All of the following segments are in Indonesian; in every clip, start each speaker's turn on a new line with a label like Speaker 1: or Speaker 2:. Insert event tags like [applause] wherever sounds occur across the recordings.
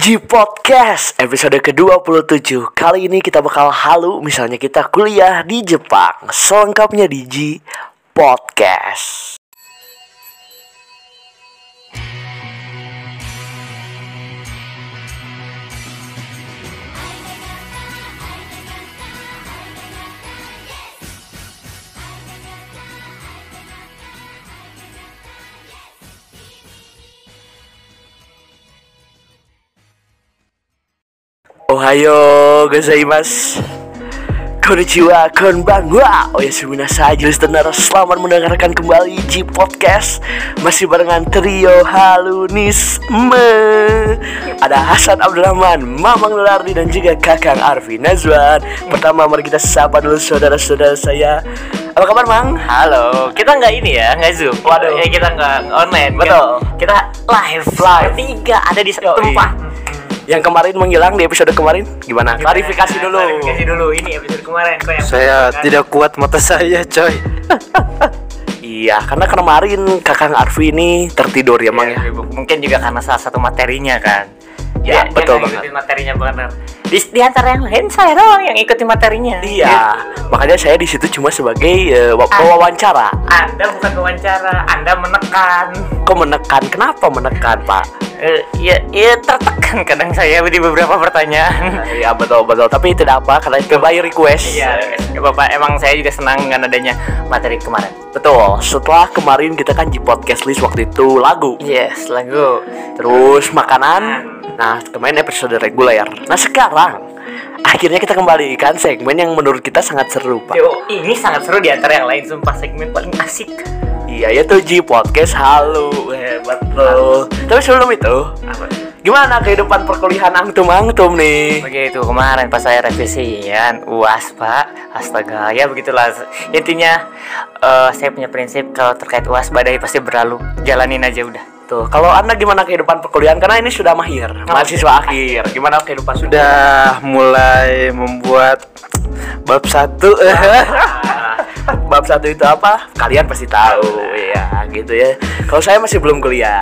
Speaker 1: G Podcast episode ke-27. Kali ini kita bakal halu misalnya kita kuliah di Jepang Selengkapnya di G Podcast Ohayo gozaimasu Konnichiwa, konbanwa Oh ya saja listener Selamat mendengarkan kembali G Podcast Masih barengan trio Halunisme Ada Hasan Abdurrahman, Mamang Lulardi Dan juga Kakang Arfi Nazwan Pertama mari kita sapa dulu saudara-saudara saya Apa kabar Mang?
Speaker 2: Halo, kita nggak ini ya, nggak zoom.
Speaker 1: Waduh.
Speaker 2: ya kita nggak online. kan?
Speaker 1: Betul.
Speaker 2: Kita live,
Speaker 1: Live.
Speaker 2: Tiga ada di satu tempat.
Speaker 1: Yang kemarin menghilang di episode kemarin Gimana? Klarifikasi dulu
Speaker 2: Klarifikasi dulu. Ini episode kemarin kok yang
Speaker 3: Saya
Speaker 2: kan?
Speaker 3: tidak kuat mata saya, coy. [laughs]
Speaker 1: Iya, karena kemarin Kakang Arfi ini tertidur ya Mang ya
Speaker 2: Ya, Mungkin juga karena salah satu materinya kan.
Speaker 1: Ya,
Speaker 2: dia
Speaker 1: betul banget.
Speaker 2: materinya benar. Di, di antara yang lain saya doang yang ikutin materinya.
Speaker 1: Iya, makanya saya di situ cuma sebagai eh, wa- pewawancara.
Speaker 2: Anda bukan wawancara, Anda menekan.
Speaker 1: Kok menekan? Kenapa menekan, Pak?
Speaker 2: Eh, ya, ya tertekan kadang saya di beberapa pertanyaan.
Speaker 1: Iya betul betul. Tapi tidak apa karena itu by request.
Speaker 2: Iya, ya, Bapak, emang saya juga senang dengan adanya materi kemarin.
Speaker 1: Betul. Setelah kemarin kita kan di podcast list waktu itu lagu,
Speaker 2: Yes, lagu.
Speaker 1: terus makanan. Nah kemarin episode reguler. Nah sekarang akhirnya kita kembalikan segmen yang menurut kita sangat seru, Pak.
Speaker 2: Yo, ini sangat seru di antara yang lain, sumpah segmen paling asik.
Speaker 1: Iya yaitu G podcast. Halo, hebat bro. Tapi sebelum itu,
Speaker 2: Apa?
Speaker 1: gimana kehidupan perkuliahan angtum angtum nih?
Speaker 2: Begitu kemarin pas saya revisian UAS pak Astaga ya begitulah Intinya eh, saya punya prinsip kalau terkait UAS badai pasti berlalu Jalanin aja udah
Speaker 1: Tuh, kalau anda gimana kehidupan perkuliahan? Karena ini sudah mahir, mahasiswa akhir. Gimana kehidupan
Speaker 3: Sudah mulai membuat bab satu. [laughs]
Speaker 1: Bab satu itu apa? Kalian pasti tahu, ya gitu ya. Kalau saya masih belum kuliah,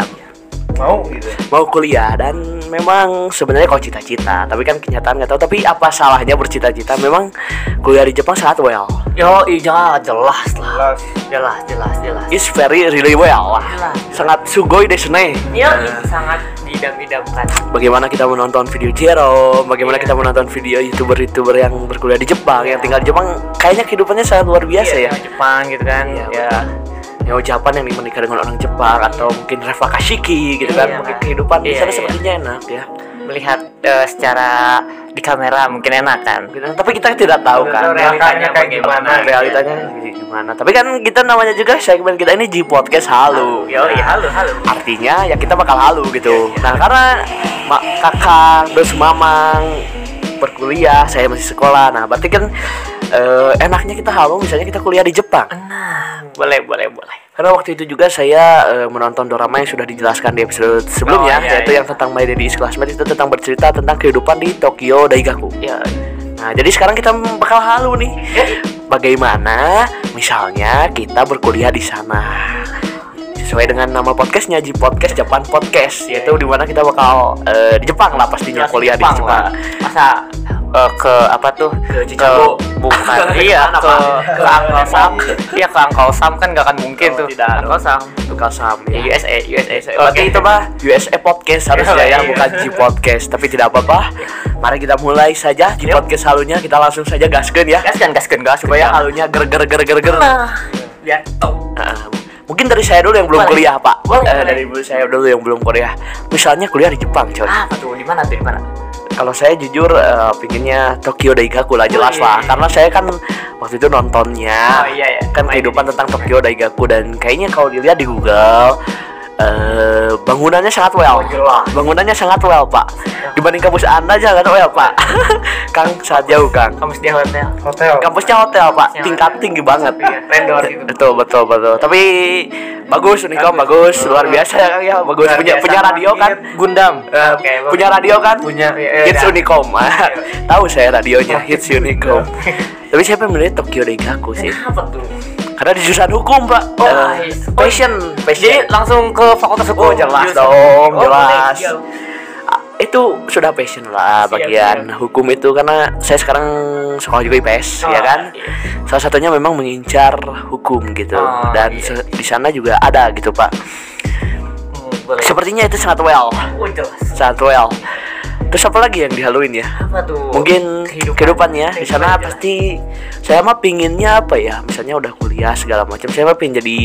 Speaker 3: Mau gitu.
Speaker 1: mau kuliah dan memang sebenarnya kalau cita-cita, tapi kan kenyataan nggak tahu. Tapi apa salahnya bercita-cita? Memang kuliah di Jepang sangat well.
Speaker 2: Yo iya jelas lah Jelas jelas jelas
Speaker 1: It's very really well.
Speaker 2: Jelas.
Speaker 1: Sangat sugoi desu ne.
Speaker 2: Yo ini sangat didam-idamkan
Speaker 1: Bagaimana kita menonton video Jero, bagaimana kita menonton video youtuber-youtuber yang berkuliah di Jepang, yang tinggal di Jepang, kayaknya kehidupannya sangat luar biasa ya.
Speaker 2: Iya, sama Jepang gitu kan
Speaker 1: Iya,
Speaker 2: Ya
Speaker 1: Neo Japan yang menikah dengan orang Jepang atau mungkin Reva Kashiki gitu kan
Speaker 2: Iya.
Speaker 1: mungkin kehidupan di
Speaker 2: Iya,
Speaker 1: sana
Speaker 2: iya.
Speaker 1: sepertinya enak ya.
Speaker 2: Melihat eh, secara di kamera mungkin enak kan?
Speaker 1: Gitu. tapi kita tidak tahu kan
Speaker 2: tahu realitanya kayak gimana.
Speaker 1: realitanya gimana. Tapi kan kita namanya juga segmen kita ini G podcast halu.
Speaker 2: Yo iya. halo halo
Speaker 1: artinya ya kita bakal halu gitu.
Speaker 2: Iya,
Speaker 1: nah karena mak kakak terus mamang berkuliah saya masih sekolah. Nah berarti kan eh, enaknya kita halu misalnya kita kuliah di Jepang
Speaker 2: Nah boleh boleh boleh
Speaker 1: Karena waktu itu juga saya eh, menonton drama yang sudah dijelaskan di episode sebelumnya,
Speaker 2: Oh, iya,
Speaker 1: yaitu
Speaker 2: iya.
Speaker 1: yang tentang My Daddy is Classmate itu tentang bercerita tentang kehidupan di Tokyo Daigaku.
Speaker 2: Ya
Speaker 1: Nah, jadi sekarang kita bakal halu nih. Bagaimana misalnya kita berkuliah di sana. Sesuai dengan nama podcastnya Ji Podcast Japan Podcast yaitu di mana kita bakal eh, di Jepang lah pastinya
Speaker 2: Jelas
Speaker 1: kuliah di
Speaker 2: Jepang lah. Masa eh, ke apa tuh?
Speaker 1: Ke Chicago.
Speaker 2: bukan [laughs]
Speaker 1: Ke
Speaker 2: iya ke ke Uncle Sam. Iya ke Uncle Sam kan gak akan mungkin
Speaker 1: Oh,
Speaker 2: tuh.
Speaker 1: tidak.
Speaker 2: Uncle Sam.
Speaker 1: Tukar Sam
Speaker 2: Ya,
Speaker 1: ya.
Speaker 2: USA, USA.
Speaker 1: Berarti itu mah USA Podcast harusnya ya,
Speaker 2: Iya.
Speaker 1: bukan G Podcast. Tapi tidak apa-apa. Mari kita mulai saja
Speaker 2: Yuk.
Speaker 1: Podcast halunya. Kita langsung saja gaskeun ya.
Speaker 2: Gaskan gaskan gas
Speaker 1: Supaya halunya ger ger ger ger ger.
Speaker 2: Nah, biar tahu.
Speaker 1: Mungkin dari saya dulu yang belum
Speaker 2: Boleh.
Speaker 1: kuliah, Pak.
Speaker 2: Boleh,
Speaker 1: Eh,
Speaker 2: boleh.
Speaker 1: dari saya dulu yang belum kuliah. Misalnya kuliah di Jepang, coy.
Speaker 2: Apa tuh? Di mana tuh? Di mana?
Speaker 1: Kalau saya jujur eh, pinginnya Tokyo Daigaku lah jelas
Speaker 2: Wih.
Speaker 1: lah. Karena saya kan waktu itu nontonnya.
Speaker 2: Oh, iya, iya.
Speaker 1: Kan kehidupan tentang Tokyo Daigaku dan kayaknya kalau dilihat di Google eh, bangunannya sangat well. Bangunannya sangat well, Pak. Dibanding kampus Anda jangan well, Pak. [laughs] Kang sangat jauh, Kang.
Speaker 2: Di hotel.
Speaker 3: Hotel.
Speaker 1: Kampusnya hotel, Pak.
Speaker 2: Kampusnya
Speaker 1: Tingkat
Speaker 2: hotel.
Speaker 1: tinggi banget.
Speaker 2: Iya, vendor gitu.
Speaker 1: Betul, betul, betul. Tapi bagus Unikom bagus, luar biasa ya Kang ya. Bagus
Speaker 2: Luar
Speaker 1: punya
Speaker 2: biasa
Speaker 1: punya radio kan?
Speaker 3: Gundam.
Speaker 1: Eh,
Speaker 2: Oke, bagus.
Speaker 1: punya radio kan?
Speaker 3: Punya.
Speaker 2: Iya,
Speaker 1: Hits
Speaker 2: iya.
Speaker 1: Unicom. [laughs] Tahu saya radionya Hits Unicom. Tapi siapa yang melihat Tokyo Daigaku sih?
Speaker 2: Apa tuh?
Speaker 1: Karena di jurusan hukum, Pak.
Speaker 2: Oh,
Speaker 1: Eh,
Speaker 2: nice.
Speaker 1: passion,
Speaker 2: Jadi
Speaker 1: passion.
Speaker 2: langsung ke fakultas hukum.
Speaker 1: Oh, jelas
Speaker 2: Jurusan-
Speaker 1: dong,
Speaker 2: Oh,
Speaker 1: jelas.
Speaker 2: boleh, iya.
Speaker 1: itu sudah passion lah
Speaker 2: Siap,
Speaker 1: bagian hukum itu karena saya sekarang sekolah juga IPS
Speaker 2: Oh,
Speaker 1: ya kan
Speaker 2: iya.
Speaker 1: salah satunya memang mengincar hukum gitu
Speaker 2: Oh,
Speaker 1: dan
Speaker 2: iya.
Speaker 1: di sana juga ada gitu pak
Speaker 2: Hmm, boleh.
Speaker 1: sepertinya itu sangat well
Speaker 2: Oh, jelas.
Speaker 1: sangat well terus apa lagi yang di Halloween ya?
Speaker 2: Apa tuh?
Speaker 1: mungkin
Speaker 2: Kehidupan.
Speaker 1: kehidupannya di sana
Speaker 2: Kehidupan
Speaker 1: pasti saya mah pinginnya apa ya? Misalnya udah kuliah segala macam. Saya mah pingin jadi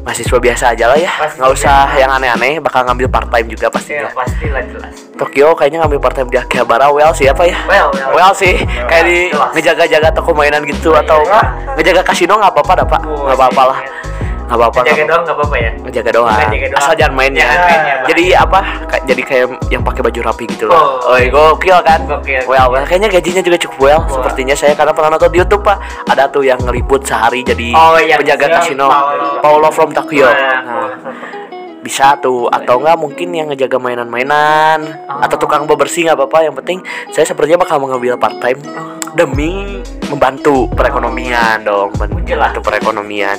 Speaker 1: mahasiswa biasa aja lah ya. Nggak usah yang aneh-aneh. Bakal ngambil part time juga
Speaker 2: Ya,
Speaker 1: pastinya.
Speaker 2: pastilah jelas.
Speaker 1: Tokyo kayaknya ngambil part time di Akihabara. Well sih apa ya?
Speaker 2: Well, well.
Speaker 1: well sih. [laughs] Kayak di ngejaga-jaga toko mainan gitu
Speaker 2: Iya,
Speaker 1: atau
Speaker 2: iya.
Speaker 1: enggak ngejaga kasino nggak apa-apa dah pak. Nggak apa-apa lah.
Speaker 2: sih.
Speaker 1: Nggak apa-apa.
Speaker 2: Jaga doang nggak apa-apa ya.
Speaker 1: ngejaga doang
Speaker 2: Ngejaga doang.
Speaker 1: asal jangan main ya.
Speaker 2: Jangan main ya, Pak.
Speaker 1: jadi apa? Jadi kayak yang pakai baju rapi gitu loh.
Speaker 2: Oh,
Speaker 1: oh,
Speaker 2: iya.
Speaker 1: gokil kan?
Speaker 2: Gokil,
Speaker 1: well, well kayaknya gajinya juga cukup well sepertinya. Saya karena pernah nonton di YouTube pak. Ada tuh yang ngeliput sehari jadi
Speaker 2: Oh, yang
Speaker 1: penjaga
Speaker 2: si
Speaker 1: kasino.
Speaker 2: Paolo.
Speaker 1: Paulo from Tokyo.
Speaker 2: Nah,
Speaker 1: Nah, bisa tuh. Atau enggak mungkin yang ngejaga mainan-mainan.
Speaker 2: Oh.
Speaker 1: atau tukang bebersih nggak apa-apa. Yang penting saya sepertinya bakal mengambil part time demi membantu perekonomian dong. Membantu perekonomian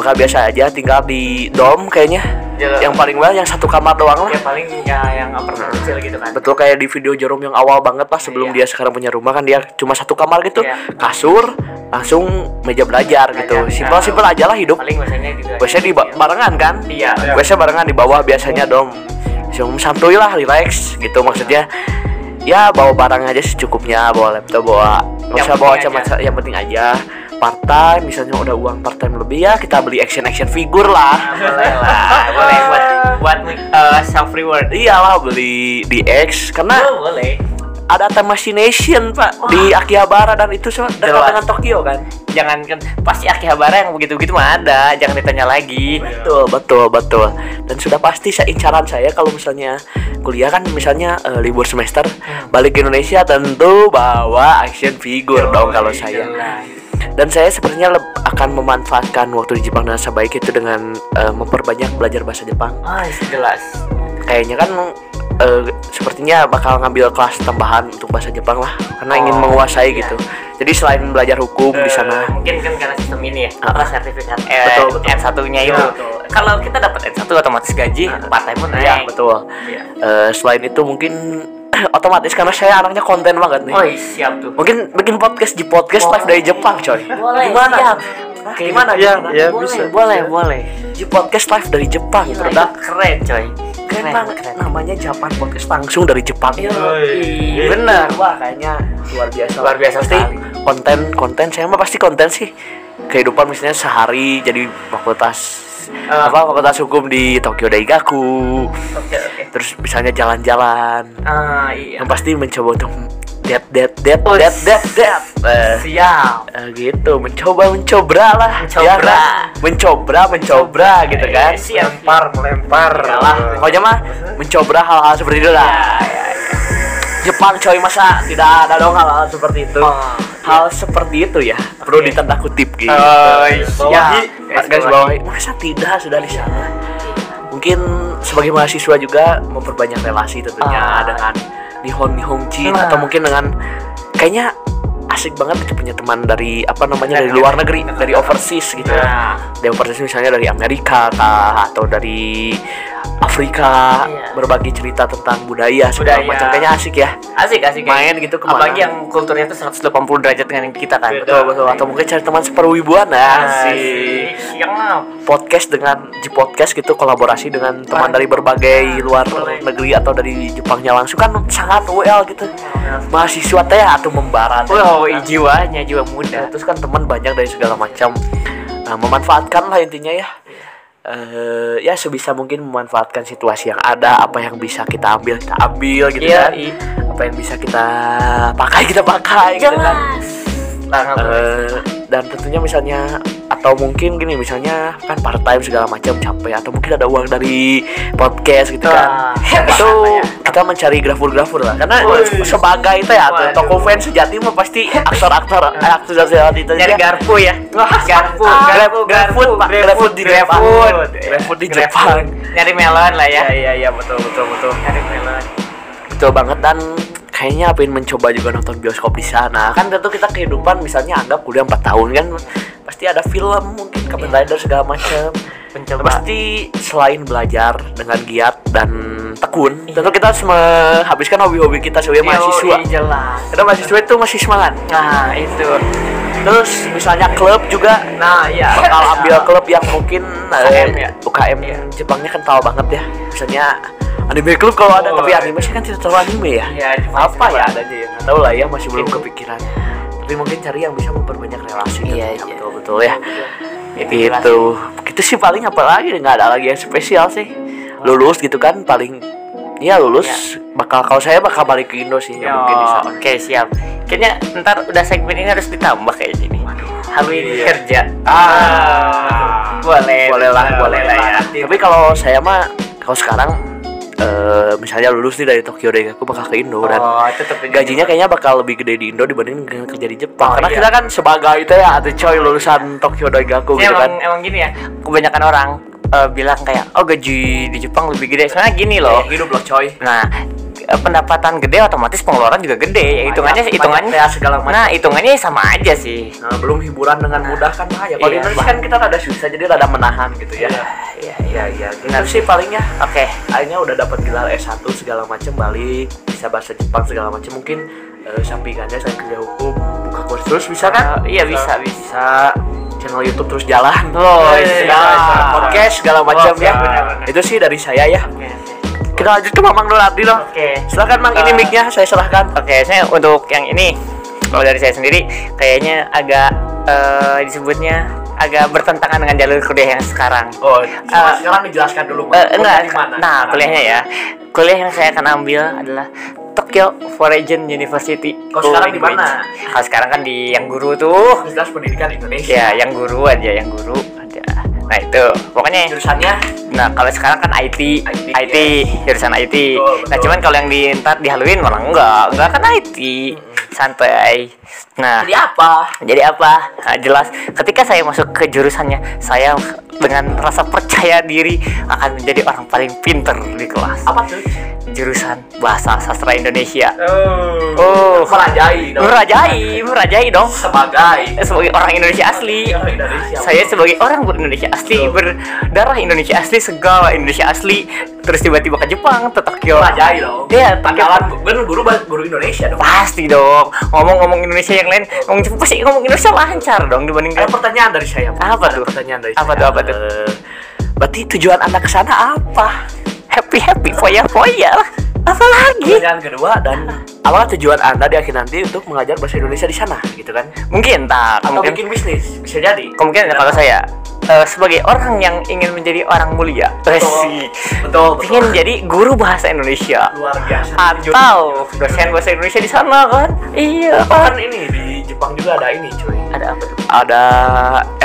Speaker 1: bakal biasa aja tinggal di dom kayaknya
Speaker 2: Jelas.
Speaker 1: yang paling well yang satu kamar doang lah
Speaker 2: ya paling ya yang apartemen kecil gitu kan.
Speaker 1: betul kayak di video Jerome yang awal banget pas sebelum
Speaker 2: Iya.
Speaker 1: dia sekarang punya rumah kan dia cuma satu kamar gitu
Speaker 2: Iya.
Speaker 1: kasur langsung meja belajar gitu simpel
Speaker 2: iya.
Speaker 1: simpel aja lah hidup
Speaker 2: Paling biasanya juga.
Speaker 1: biasanya di ba- barengan kan
Speaker 2: Iya.
Speaker 1: biasanya barengan di bawah biasanya dong Cuma santuy lah relax gitu maksudnya ya bawa barang aja secukupnya bawa laptop bawa usah bawa macam yang penting aja part time misalnya udah uang part time lebih ya kita beli action action figur lah
Speaker 2: Nah, boleh lah, boleh buat [laughs] buat uh, self reward.
Speaker 1: iyalah beli di X karena
Speaker 2: Oh, boleh.
Speaker 1: Ada Tamashination pak di Akihabara dan itu dekat
Speaker 2: Jelas.
Speaker 1: dengan Tokyo kan
Speaker 2: Jangan kan pasti Akihabara yang begitu-begitu mah ada, jangan ditanya lagi.
Speaker 1: betul betul betul dan sudah pasti saya incaran saya kalau misalnya kuliah kan misalnya eh, libur semester balik ke Indonesia tentu bawa action figure dong kalau saya
Speaker 2: Jelas.
Speaker 1: dan saya sepertinya akan memanfaatkan waktu di Jepang dengan sebaik itu dengan eh, memperbanyak belajar bahasa Jepang
Speaker 2: Ah, jelas.
Speaker 1: kayaknya kan eh, sepertinya bakal ngambil kelas tambahan untuk bahasa Jepang lah karena ingin
Speaker 2: Oh,
Speaker 1: menguasai
Speaker 2: iya.
Speaker 1: gitu jadi selain belajar hukum di sana
Speaker 2: Eh, mungkin kan karena sistem ini ya apa
Speaker 1: ah.
Speaker 2: sertifikat
Speaker 1: Betul, betul.
Speaker 2: N1 nya
Speaker 1: Iya,
Speaker 2: itu
Speaker 1: betul.
Speaker 2: kalau kita dapat N1 otomatis gaji part time pun naik
Speaker 1: ya betul
Speaker 2: Iya.
Speaker 1: Eh, selain itu mungkin [clears throat] otomatis karena saya anaknya konten banget nih
Speaker 2: oh iya, siap tuh
Speaker 1: mungkin bikin podcast di podcast live dari Jepang coy
Speaker 2: boleh
Speaker 1: gimana
Speaker 2: siap
Speaker 1: Hah, gimana
Speaker 3: Ya,
Speaker 1: gimana?
Speaker 3: ya
Speaker 2: boleh
Speaker 3: bisa.
Speaker 2: boleh boleh
Speaker 1: di podcast live dari Jepang
Speaker 2: Gila,
Speaker 1: produk
Speaker 2: keren coy
Speaker 1: keren banget. namanya Japan podcast langsung dari Jepang.
Speaker 2: Iya,
Speaker 3: Woi.
Speaker 1: bener wah kayaknya luar biasa.
Speaker 2: Luar biasa
Speaker 1: pasti
Speaker 2: sekali.
Speaker 1: konten konten saya mah pasti konten sih. Kehidupan misalnya sehari jadi fakultas
Speaker 2: Ah.
Speaker 1: apa fakultas hukum di Tokyo Daigaku.
Speaker 2: Oke oke.
Speaker 1: Terus misalnya jalan-jalan.
Speaker 2: Ah iya.
Speaker 1: Yang pasti mencoba untuk dead dead dead
Speaker 2: Oh,
Speaker 1: dead dead dead Eh,
Speaker 2: siap.
Speaker 1: eh, gitu mencoba mencoba lah.
Speaker 2: Mencobra.
Speaker 1: ya kan? mencoba mencoba gitu kan?
Speaker 2: siap.
Speaker 3: Melempar, melempar.
Speaker 1: Iyalah, pokoknya mah mencoba hal-hal seperti itu lah.
Speaker 2: Ya,
Speaker 1: Jepang coy masa tidak ada dong hal-hal seperti itu?
Speaker 2: Oh,
Speaker 1: hal seperti itu ya perlu
Speaker 2: Oke.
Speaker 1: ditanda kutip gitu.
Speaker 2: Oh,
Speaker 1: ya guys bawahi. masa tidak? Sudah di sana. Mungkin sebagai mahasiswa juga memperbanyak relasi tentunya
Speaker 2: Ah.
Speaker 1: dengan nihon nihonjin
Speaker 2: Nah.
Speaker 1: atau mungkin dengan kayaknya asik banget gitu punya teman dari apa namanya dari luar negeri dari overseas gitu.
Speaker 2: Nah.
Speaker 1: dari overseas misalnya dari Amerika kah atau dari Afrika
Speaker 2: Iya.
Speaker 1: berbagi cerita tentang budaya segala
Speaker 2: Budaya.
Speaker 1: macam. Kayaknya asik ya.
Speaker 2: Asik asik
Speaker 1: Main gitu ke mana.
Speaker 2: apalagi yang kulturnya tuh 180 derajat dengan kita kan.
Speaker 1: Betul betul. Atau mungkin cari teman seperwibuan nah asik. podcast dengan di podcast gitu kolaborasi dengan teman dari berbagai luar
Speaker 2: Boleh.
Speaker 1: negeri atau dari Jepangnya langsung kan sangat well gitu. Mahasiswa teh atau membara teh.
Speaker 2: Wow jiwanya jiwa muda.
Speaker 1: Nah, terus kan teman banyak dari segala macam. Nah, memanfaatkan lah intinya ya. Eh ya sebisa mungkin memanfaatkan situasi yang ada apa yang bisa kita ambil kita ambil gitu
Speaker 2: Iya,
Speaker 1: kan.
Speaker 2: iya.
Speaker 1: apa yang bisa kita pakai kita pakai gitu kan.
Speaker 2: Sangat
Speaker 1: Eh, dan tentunya misalnya atau mungkin gini misalnya kan part time segala macam capek atau mungkin ada uang dari podcast gitu kan
Speaker 2: Wah,
Speaker 1: itu
Speaker 2: ya.
Speaker 1: kita mencari grafur-grafur lah karena
Speaker 3: Wih.
Speaker 1: sebagai itu ya
Speaker 2: Waduh.
Speaker 1: toko fans sejati mah pasti aktor-aktor aktor sejati itu
Speaker 2: nyari
Speaker 1: aja.
Speaker 2: garpu ya garpu garpu
Speaker 1: Pak. GrabFood di Jepang.
Speaker 2: GrabFood
Speaker 1: di. Jepang.
Speaker 2: nyari melon lah ya
Speaker 1: iya iya betul betul betul
Speaker 2: nyari melon
Speaker 1: betul banget dan kayaknya pengen mencoba juga nonton bioskop di sana. Kan tentu kita kehidupan misalnya anggap kuliah 4 tahun kan? Pasti ada film mungkin Kamen Rider segala macam
Speaker 2: mencoba.
Speaker 1: Pasti selain belajar dengan giat dan tekun tentu kita harus menghabiskan hobi-hobi kita sebagai mahasiswa.
Speaker 2: Yoi, jelas.
Speaker 1: Kita mahasiswa itu masih semangat
Speaker 2: nah itu.
Speaker 1: Terus misalnya klub juga
Speaker 2: nah iya.
Speaker 1: bakal ambil [laughs] klub yang mungkin
Speaker 2: UKM
Speaker 1: eh,
Speaker 2: ya?
Speaker 1: UKM Jepangnya kental banget ya. Misalnya anime klub kalau ada
Speaker 2: Oh,
Speaker 1: tapi
Speaker 2: iya.
Speaker 1: anime sih kan tidak terlalu anime ya?
Speaker 2: Iya, Jepang
Speaker 1: apa ya? adanya ya nggak tahu lah ya masih belum
Speaker 2: Mungkin.
Speaker 1: kepikiran. Tapi mungkin cari yang bisa memperbanyak relasi
Speaker 2: Iya,
Speaker 1: tentunya.
Speaker 2: iya.
Speaker 1: betul betul ya.
Speaker 2: Itu.
Speaker 1: Itu sih paling apa lagi? Nggak ada lagi yang spesial sih. Lulus gitu kan paling ya lulus. Bakal kalau saya bakal balik ke Indo sih nggak mungkin di sana
Speaker 2: oke siap. Kayaknya ntar udah segmen ini harus ditambah kayak gini ini
Speaker 3: Iya.
Speaker 2: kerja.
Speaker 1: Ah.
Speaker 2: boleh
Speaker 1: boleh lah
Speaker 2: boleh
Speaker 1: lah. ya. Tapi kalau saya mah kalau sekarang eh, misalnya lulus nih dari Tokyo deh aku bakal ke Indo dan
Speaker 2: oh tetap
Speaker 1: gajinya kayaknya bakal lebih gede di Indo dibanding dengan kerja di Jepang.
Speaker 2: Oh,
Speaker 1: karena
Speaker 2: iya.
Speaker 1: kita kan sebagai itu ya ada coy lulusan Tokyo Daigaku gitu
Speaker 2: emang,
Speaker 1: kan.
Speaker 2: emang gini ya kebanyakan orang eh, bilang kayak oh gaji di Jepang lebih gede. Soalnya gini loh.
Speaker 1: Hidup loh coy.
Speaker 2: Nah pendapatan gede otomatis pengeluaran juga gede ya hitungannya hitungannya
Speaker 1: ya segala macam.
Speaker 2: nah hitungannya sama aja sih
Speaker 1: Nah, belum hiburan dengan mudah kan bahaya. Kalau di
Speaker 2: Iya,
Speaker 1: Indonesia kan kita rada susah jadi rada menahan gitu ya.
Speaker 2: iya
Speaker 1: Iya, iya. Benar sih palingnya.
Speaker 2: oke
Speaker 1: Akhirnya udah dapat gelar S1 segala macam balik, bisa bahasa Jepang segala macam. Mungkin eh, sampingannya saya kerja hukum, buka kursus bisa kan?
Speaker 2: Eh, iya, bisa,
Speaker 1: bisa. Channel YouTube terus jalan.
Speaker 2: Oh,
Speaker 1: Eh,
Speaker 2: iya.
Speaker 1: podcast segala macam
Speaker 2: Oh,
Speaker 1: ya.
Speaker 2: benar-benar.
Speaker 1: Itu sih dari saya ya.
Speaker 2: Oke,
Speaker 1: Kita lanjut ke Mamang Donardi loh.
Speaker 2: Oke.
Speaker 1: Silakan Mang ini
Speaker 2: Eh,
Speaker 1: mic-nya saya serahkan.
Speaker 2: Oke, saya untuk yang ini kalau dari saya sendiri kayaknya agak eh, disebutnya agak bertentangan dengan jalur kuliah yang sekarang.
Speaker 1: Oh,
Speaker 2: Eh,
Speaker 1: sekarang dijelaskan dulu.
Speaker 2: Eh, enggak,
Speaker 1: Kuliah di mana?
Speaker 2: nah kuliahnya ya. Kuliah yang saya akan ambil adalah Tokyo Foreign University.
Speaker 1: Kalau sekarang di mana?
Speaker 2: Kalau sekarang kan di yang guru tuh.
Speaker 1: Universitas Pendidikan Indonesia.
Speaker 2: Ya, yang guru aja, yang guru ada. Nah, itu. Pokoknya
Speaker 1: Jurusannya
Speaker 2: Nah, kalau sekarang kan IT,
Speaker 1: IT,
Speaker 2: IT, jurusan IT.
Speaker 1: Betul,
Speaker 2: Nah,
Speaker 1: betul.
Speaker 2: cuman kalau yang di ntar di Halloween malah enggak, enggak kan IT. Santai. Nah,
Speaker 1: jadi apa?
Speaker 2: jadi apa? Nah, jelas ketika saya masuk ke jurusannya, saya dengan rasa percaya diri akan menjadi orang paling pinter di kelas.
Speaker 1: Apa tuh?
Speaker 2: Jurusan Bahasa Sastra Indonesia.
Speaker 1: Oh,
Speaker 2: Oh,
Speaker 1: merajai dong.
Speaker 2: merajai, merajai dong.
Speaker 1: Sebagai
Speaker 2: Sebagai orang Indonesia asli.
Speaker 1: Indonesia.
Speaker 2: Saya sebagai orang Indonesia asli, berdarah Indonesia asli, segala Indonesia asli, terus tiba-tiba ke Jepang, ke Tokyo.
Speaker 1: merajai dong.
Speaker 2: Iya, Tokyo.
Speaker 1: Pangkalan kan guru guru Indonesia dong.
Speaker 2: Pasti dong. Ngomong-ngomong Indonesia yang lain, ngomong Jepang pasti ngomong Indonesia lancar dong dibandingkan.
Speaker 1: Ada pertanyaan dari saya.
Speaker 2: Apa tuh?
Speaker 1: Pertanyaan dari
Speaker 2: Apa
Speaker 1: saya.
Speaker 2: tuh, apa tuh?
Speaker 1: Eh, Berarti tujuan anda ke sana apa?
Speaker 2: Happy happy, foya foya lah. Apa lagi?
Speaker 1: Pertanyaan kedua dan apa tujuan anda di akhir nanti untuk mengajar bahasa Indonesia di sana, gitu kan?
Speaker 2: Mungkin tak.
Speaker 1: Atau
Speaker 2: Mungkin
Speaker 1: bikin bisnis, bisa jadi.
Speaker 2: kemungkinan kalau saya eh, sebagai orang yang ingin menjadi orang mulia,
Speaker 1: betul,
Speaker 2: Resi,
Speaker 1: betul, betul.
Speaker 2: ingin jadi guru bahasa Indonesia
Speaker 1: luar biasa.
Speaker 2: atau dosen bahasa Indonesia di sana kan? Iya
Speaker 1: kan
Speaker 2: kan?
Speaker 1: ini di Jepang juga ada ini, cuy.
Speaker 2: Ada apa tuh?
Speaker 1: Ada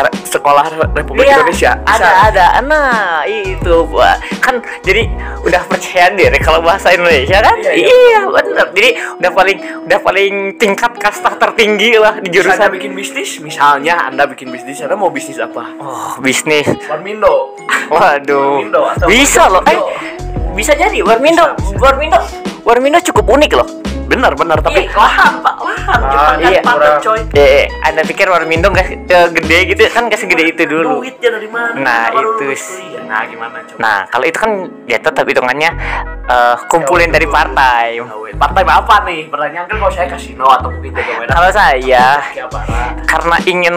Speaker 1: R- sekolah Republik
Speaker 2: Iya,
Speaker 1: Indonesia. Bisa.
Speaker 2: ada ada nah itu pak kan jadi udah percaya diri kalau bahasa Indonesia kan
Speaker 1: Iya,
Speaker 2: iya,
Speaker 1: iya.
Speaker 2: bener jadi udah paling udah paling tingkat kasta tertinggi lah di
Speaker 1: Jurusan
Speaker 2: jurusan
Speaker 1: bikin bisnis, misalnya Anda bikin bisnis, Anda mau bisnis apa?
Speaker 2: oh bisnis
Speaker 1: Warmindo.
Speaker 2: waduh
Speaker 1: Warmindo atau
Speaker 2: bisa loh eh bisa jadi Warmindo
Speaker 1: Bisa, bisa.
Speaker 2: Warmindo Warmindo cukup unik loh
Speaker 1: Benar, benar, tapi
Speaker 2: Iya.
Speaker 1: lahan, Pak.
Speaker 3: Ah,
Speaker 2: iya.
Speaker 3: Kurang.
Speaker 1: coy.
Speaker 2: eh anda pikir Warmindo nggak eh, gede gitu kan nggak segede itu dulu
Speaker 1: Duitnya dari mana?
Speaker 2: Nah, itu
Speaker 1: lulus
Speaker 2: sih.
Speaker 1: Nah, gimana, coba?
Speaker 2: nah kalau itu kan ya tetap hitungannya eh, kumpulin dari partai
Speaker 1: wait, partai apa nih? Pertanyaan kan kalau saya kasino atau mungkin jaga
Speaker 2: kalau saya karena ingin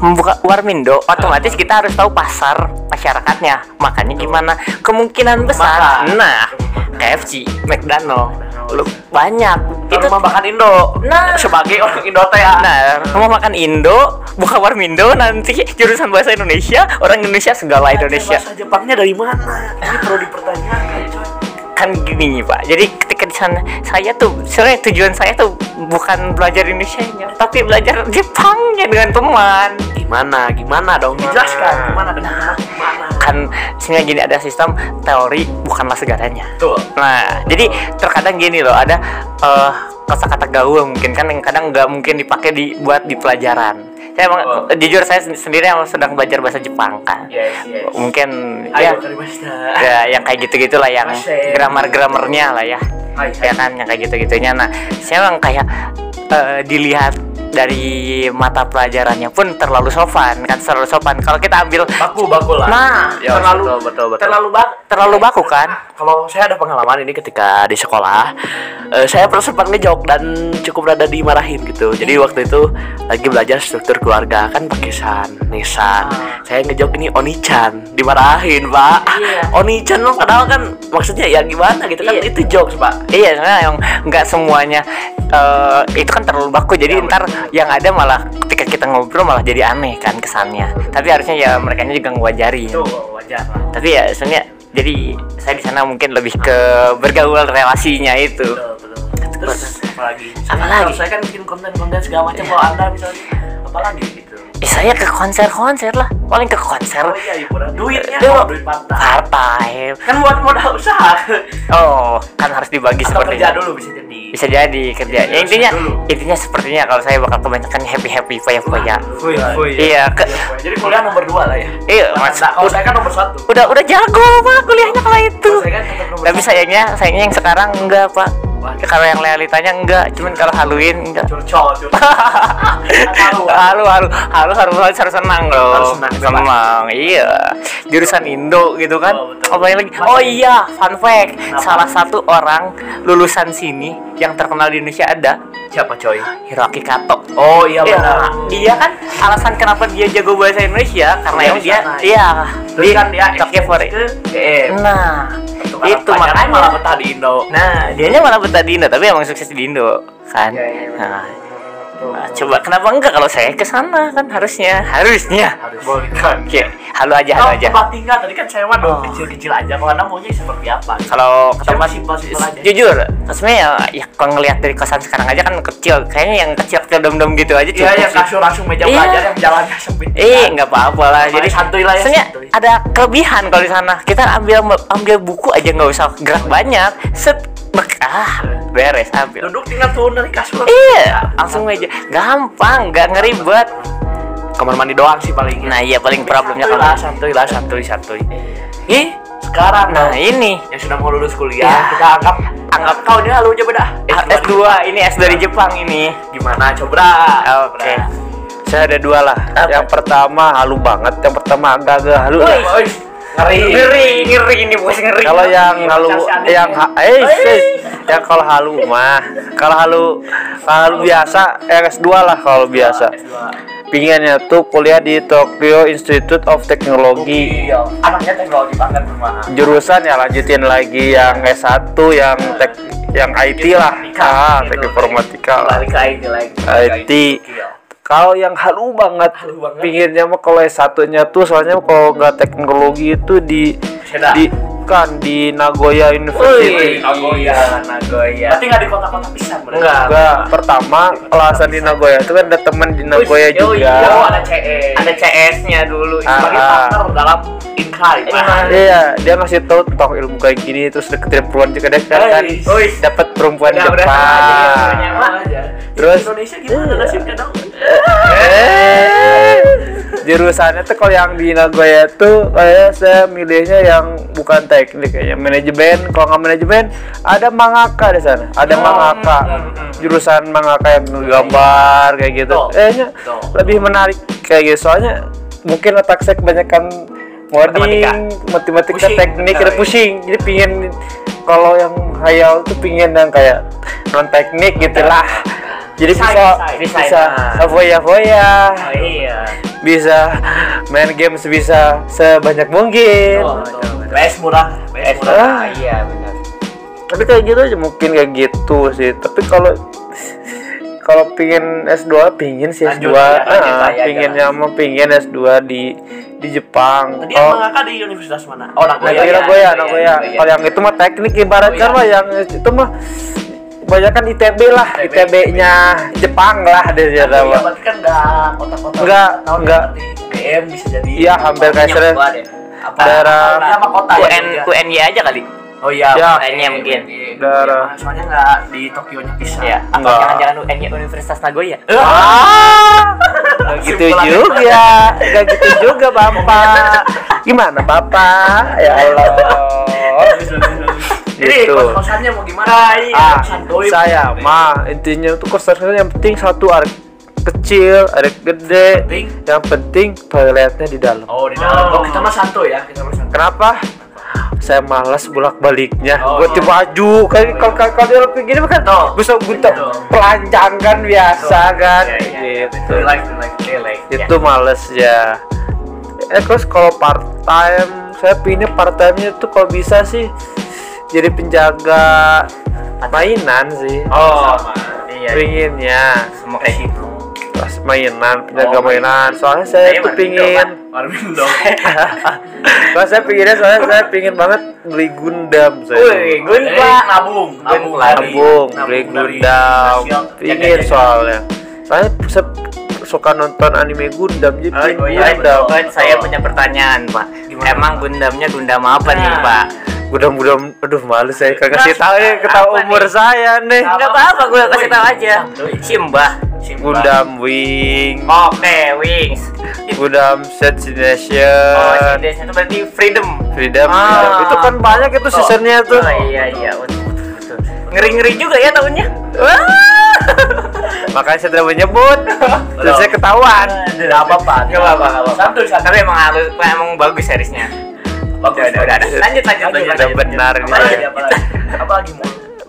Speaker 2: membuka Warmindo, otomatis kita harus tahu pasar masyarakatnya. Makanya gimana kemungkinan besar. Nah, KFC, McDonald, lu banyak.
Speaker 1: Itu
Speaker 2: Itu
Speaker 1: rumah makan Indo.
Speaker 2: Nah.
Speaker 1: sebagai orang Indo teh ya.
Speaker 2: Nah, rumah makan Indo, buka Warmindo nanti jurusan bahasa Indonesia, orang Indonesia segala Indonesia.
Speaker 1: Bahasa Jepangnya dari mana? Ini perlu dipertanyakan, coy.
Speaker 2: Kan gini, Pak. Jadi ketika di sana saya tuh sebenarnya tujuan saya tuh bukan belajar Indonesia tapi belajar Jepangnya dengan teman.
Speaker 1: Gimana? Gimana dong? Dijelaskan. Gimana dengan teman? Gimana?
Speaker 2: Kan sebenarnya gini ada sistem teori bukanlah segalanya
Speaker 1: Tuh.
Speaker 2: nah jadi terkadang gini loh ada eh, kata-kata gaul mungkin kan yang kadang nggak mungkin dipakai di buat di pelajaran saya emang
Speaker 1: Oh.
Speaker 2: jujur saya sen- sendiri yang sedang belajar bahasa Jepang kan
Speaker 1: Yes, yes.
Speaker 2: mungkin
Speaker 1: Ayo,
Speaker 2: ya
Speaker 1: karimashita.
Speaker 2: ya yang kayak gitu gitulah yang grammar grammarnya lah ya
Speaker 1: Hai,
Speaker 2: ya kan yang kayak gitu gitunya nah saya emang kayak eh, dilihat dari mata pelajarannya pun terlalu sopan kan terlalu sopan. Kalau kita ambil
Speaker 1: baku baku lah.
Speaker 2: Nah
Speaker 1: Ya,
Speaker 2: terlalu
Speaker 1: betul, betul, betul.
Speaker 2: terlalu bak terlalu baku kan?
Speaker 1: Kalau saya ada pengalaman ini ketika di sekolah eh, saya pernah sempat ngejok dan cukup rada dimarahin gitu. Jadi waktu itu lagi belajar struktur keluarga kan pakai san nisan saya ngejok ini onichan dimarahin pak.
Speaker 2: Iya.
Speaker 1: onichan loh padahal kan maksudnya ya gimana gitu kan
Speaker 2: Iya.
Speaker 1: itu jokes pak.
Speaker 2: Iya, sebenarnya yang nggak semuanya eh, itu kan terlalu baku. Jadi
Speaker 1: Ya,
Speaker 2: ntar yang ada malah ketika kita ngobrol malah jadi aneh kan kesannya. Tapi harusnya ya mereka juga ngewajari.
Speaker 1: wajar lah
Speaker 2: Tapi ya sebenarnya jadi saya di sana mungkin lebih ke bergaul relasinya itu.
Speaker 1: terus apalagi
Speaker 2: Apalagi?
Speaker 1: Kalau saya kan bikin konten-konten segala macam kalau anda misalnya apalagi gitu
Speaker 2: Eh, saya ke konser-konser lah, paling ke konser.
Speaker 1: oh iya hiburan duitnya
Speaker 2: Duit.
Speaker 1: oh, duit partai
Speaker 2: Partai.
Speaker 1: kan buat modal usaha
Speaker 2: Oh, kan harus dibagi
Speaker 1: atau
Speaker 2: seperti
Speaker 1: kerja
Speaker 2: itu.
Speaker 1: dulu bisa jadi
Speaker 2: Bisa jadi kerja. Ya, intinya
Speaker 1: dulu.
Speaker 2: intinya sepertinya kalau saya bakal kebanyakan happy happy foya foya.
Speaker 3: Fuy, fuy.
Speaker 2: Iya, ke,
Speaker 1: jadi kuliah nomor dua lah ya
Speaker 2: iya, mas,
Speaker 1: nah, kalau saya kan nomor satu
Speaker 2: udah udah jago pak kuliahnya kalau itu
Speaker 1: Kalau saya kan
Speaker 2: tapi sayangnya sayangnya yang sekarang enggak pak
Speaker 1: Wah.
Speaker 2: kalau yang realitanya enggak cuman kalau haluin enggak.
Speaker 1: Curcol curcol. Halu,
Speaker 2: halu halu halu harus harus harus senang loh.
Speaker 1: Harus senang,
Speaker 2: senang iya. Jurusan Indo gitu kan.
Speaker 1: Oh, betul.
Speaker 2: apa yang lagi? Oh iya fun fact.
Speaker 1: Kenapa?
Speaker 2: salah satu orang lulusan sini yang terkenal di Indonesia ada
Speaker 1: siapa coy?
Speaker 2: Hiroaki Kato.
Speaker 1: Oh iya
Speaker 2: Iya,
Speaker 1: benar.
Speaker 2: dia kan alasan kenapa dia jago bahasa Indonesia karena emang
Speaker 1: di
Speaker 2: dia iya.
Speaker 1: terus kan dia
Speaker 2: Tokyo for Nah, itu makanya
Speaker 1: malah betah di Indo.
Speaker 2: Nah, dianya malah betah di Indo, tapi emang sukses di Indo, kan?
Speaker 1: Iya, iya,
Speaker 2: nah, nah, coba kenapa enggak kalau saya ke sana kan harusnya, harusnya.
Speaker 1: harus boleh kan
Speaker 2: Oke, halu aja, halu
Speaker 1: Oh,
Speaker 2: aja.
Speaker 1: tempat tinggal tadi kan saya mah
Speaker 2: Oh.
Speaker 1: kecil-kecil aja. Kalau anda maunya seperti apa?
Speaker 2: Kalau ke tempat jujur, sebenarnya ya, ya kalau ngelihat dari kosan sekarang aja kan kecil, kayaknya yang kecil-kecil dom-dom gitu aja
Speaker 1: Iya,
Speaker 2: sih.
Speaker 1: kasur langsung meja
Speaker 2: Iya.
Speaker 1: belajar yang jalannya sempit.
Speaker 2: Eh, nggak apa-apa lah.
Speaker 1: Makanya
Speaker 2: Jadi
Speaker 1: santuy lah ya,
Speaker 2: Sebenarnya ada kelebihan kalau di sana. Kita ambil ambil buku aja nggak usah gerak banyak. Set, ah, beres ambil.
Speaker 1: Duduk tinggal turun dari kasur.
Speaker 2: Iya, langsung aja. Gampang, nggak ngeribet.
Speaker 1: Kamar mandi doang sih paling.
Speaker 2: Nah, iya paling problemnya kalau
Speaker 1: santuy lah, santuy, santuy. Ih, sekarang
Speaker 2: Nah,
Speaker 1: dong,
Speaker 2: ini
Speaker 1: yang sudah mau lulus kuliah,
Speaker 2: Ya.
Speaker 1: kita anggap anggap kau ini halu aja beda.
Speaker 2: Ah, S2 ini S2 dari Jepang ini.
Speaker 1: Gimana? Coba.
Speaker 2: Oke.
Speaker 3: Saya ada dua lah. Yang pertama halu banget, yang pertama agak-agak halu. Lah.
Speaker 1: Ngeri.
Speaker 2: Ngeri, ngeri ini bos ngeri.
Speaker 3: Kalau yang
Speaker 1: Iya,
Speaker 3: halu, yang
Speaker 1: ya.
Speaker 3: ha- eh, yang kalau halu mah, kalau halu, kalau halu biasa, yang S2 lah kalau biasa.
Speaker 1: S2.
Speaker 3: Pinginnya tuh kuliah di Tokyo Institute of Technology.
Speaker 1: Iya, anaknya teknologi banget rumah.
Speaker 3: Jurusan ya lanjutin lagi yang S1 yang tek yang IT lah. Ah, teknik informatika.
Speaker 1: Balik ke IT lagi.
Speaker 3: IT. Kalau yang halu banget,
Speaker 1: Halu banget.
Speaker 3: pinginnya mah kalau S1-nya tuh soalnya kalau nggak teknologi itu di
Speaker 1: Seda.
Speaker 3: di kan di Nagoya University.
Speaker 1: Nagoya, Nagoya. Berarti nggak di kota-kota pisang, bener?
Speaker 2: Enggak.
Speaker 3: Enggak, pertama alasan di Nagoya itu kan ada teman di Nagoya
Speaker 2: oh
Speaker 3: juga.
Speaker 2: iya.
Speaker 1: Oh, ada CS.
Speaker 2: Ada CS-nya dulu.
Speaker 3: Ah.
Speaker 1: sebagai partner dalam Inkai.
Speaker 2: Iya.
Speaker 3: Iya, dia ngasih tahu toh ilmu kayak gini terus deketin perempuan juga deh kan, kan dapat perempuan
Speaker 2: Udah, udah,
Speaker 3: Jepang.
Speaker 2: aja,
Speaker 1: aja.
Speaker 3: Terus?
Speaker 1: Indonesia gimana nasibnya dong?
Speaker 3: Eh, jurusannya tuh kalau yang di Nagoya tuh kayak saya milihnya yang bukan teknik kayaknya manajemen kalau nggak manajemen ada mangaka di sana ada
Speaker 1: Oh,
Speaker 3: mangaka
Speaker 1: mm, mm, mm.
Speaker 3: jurusan mangaka yang gambar kayak gitu
Speaker 1: Betul,
Speaker 3: kayaknya lebih menarik kayak gitu soalnya mungkin otak saya kebanyakan coding matematika,
Speaker 1: Pusing.
Speaker 3: teknik ada pusing jadi pingin kalau yang hayal tuh pingin yang kayak non teknik gitu lah jadi
Speaker 1: Desain,
Speaker 3: bisa
Speaker 1: desain.
Speaker 3: bisa
Speaker 2: Desain.
Speaker 3: foya foya
Speaker 2: Oh iya.
Speaker 3: Bisa main game sebisa sebanyak mungkin
Speaker 1: Betul, betul. PS murah, PS murah.
Speaker 3: Ah.
Speaker 2: iya benar.
Speaker 3: tapi kayak gitu aja mungkin kayak gitu sih tapi kalau kalau pingin S2 pingin sih S2
Speaker 1: Lanjut ya, lanjut
Speaker 3: ah,
Speaker 1: ya,
Speaker 3: pingin S2 di di Jepang
Speaker 1: Tadi yang mangaka di universitas mana? Oh, Nagoya.
Speaker 3: Nagoya,
Speaker 1: ya.
Speaker 3: Nagoya, Nagoya. Kalau yang itu mah teknik ibaratkan
Speaker 1: Nagoya.
Speaker 3: mah yang itu mah kebanyakan ITB lah,
Speaker 1: ITB.
Speaker 3: ITB-nya Jepang lah dari mah.
Speaker 1: berarti kan nggak kota-kota.
Speaker 3: Nggak,
Speaker 1: tahun
Speaker 3: nggak.
Speaker 1: berarti GM bisa jadi.
Speaker 3: Iya, hampir kayak sering
Speaker 1: apa?
Speaker 3: daerah-
Speaker 1: Apa kota ya?
Speaker 2: UN
Speaker 1: Jogja?
Speaker 2: UNY aja kali.
Speaker 1: Oh iya,
Speaker 3: Ya.
Speaker 2: UN-nya mungkin.
Speaker 1: Iya,
Speaker 3: Daerah.
Speaker 1: iya, Soalnya nggak di Tokyo-nya bisa.
Speaker 2: Ya, apa
Speaker 3: Enggak.
Speaker 2: jangan-jangan UNY Universitas Nagoya?
Speaker 3: Ah, nggak gitu juga, nggak gitu juga bapak. Gimana bapak? Ya Allah.
Speaker 1: Jadi
Speaker 3: Gitu.
Speaker 1: kos-kosannya mau gimana?
Speaker 3: Ah,
Speaker 1: Santuy.
Speaker 3: saya mah intinya tuh kosan yang penting satu ar- kecil ada gede
Speaker 1: Penting.
Speaker 3: yang penting toiletnya di dalam
Speaker 1: Oh, di dalam. Oh, kita mah santo ya, kita mah santo.
Speaker 3: kenapa saya malas bolak baliknya
Speaker 1: Oh,
Speaker 3: buat
Speaker 1: iya.
Speaker 3: baju kan kalau kalau dia kayak gini kan
Speaker 1: Oh.
Speaker 3: bisa gunta pelanjang kan biasa kan
Speaker 1: Iya, iya, iya.
Speaker 3: gitu
Speaker 1: Relax, relax, relax.
Speaker 3: itu males ya eh terus kalau part time saya pindah part time nya tuh kalau bisa sih jadi penjaga mainan sih.
Speaker 2: Oh, iya.
Speaker 3: pinginnya
Speaker 2: Semua kayak gitu.
Speaker 3: pas mainan penjaga
Speaker 1: Oh,
Speaker 3: mainan. soalnya saya
Speaker 2: Saya
Speaker 3: tuh pingin. [laughs] Soalnya saya pinginnya soalnya saya pingin banget beli Gundam saya
Speaker 2: Wih,
Speaker 3: dulu.
Speaker 2: gun
Speaker 1: Eh, nabung, nabung lari.
Speaker 3: Nabung,
Speaker 1: Nabung
Speaker 3: beli Gundam. Pingin soalnya. Saya suka nonton anime Gundam jadi
Speaker 2: Oh, oh iya,
Speaker 3: Gundam.
Speaker 2: Saya punya pertanyaan, Pak.
Speaker 1: Gimana,
Speaker 2: Emang? Gundamnya Gundam apa nih,
Speaker 1: Nah.
Speaker 2: Pak?
Speaker 3: Gundam-gundam aduh malu saya kagak kasih tahu ya ketahui
Speaker 2: Apa
Speaker 3: umur
Speaker 2: nih?
Speaker 3: saya nih
Speaker 2: Enggak apa-apa, gue kasih tahu aja. Simbah.
Speaker 3: Gundam Wing
Speaker 2: Oke, Wings.
Speaker 3: Gundam Set
Speaker 2: Oh,
Speaker 3: Destination
Speaker 2: itu berarti Freedom.
Speaker 3: Freedom,
Speaker 2: Ah.
Speaker 3: Freedom. itu kan banyak itu seasonnya tuh
Speaker 2: Oh iya iya, betul. betul. Ngeri-ngeri juga ya tahunnya.
Speaker 3: makanya saya tidak menyebut terus saya ketahuan
Speaker 1: Tidak apa-apa.
Speaker 2: Gak apa-apa,
Speaker 1: santuy.
Speaker 2: Tapi emang emang bagus seriesnya.
Speaker 1: Bagus,
Speaker 2: Udah, udah, udah. Lanjut, lanjut, lanjut,
Speaker 3: Udah benar ini.
Speaker 1: Apa lagi,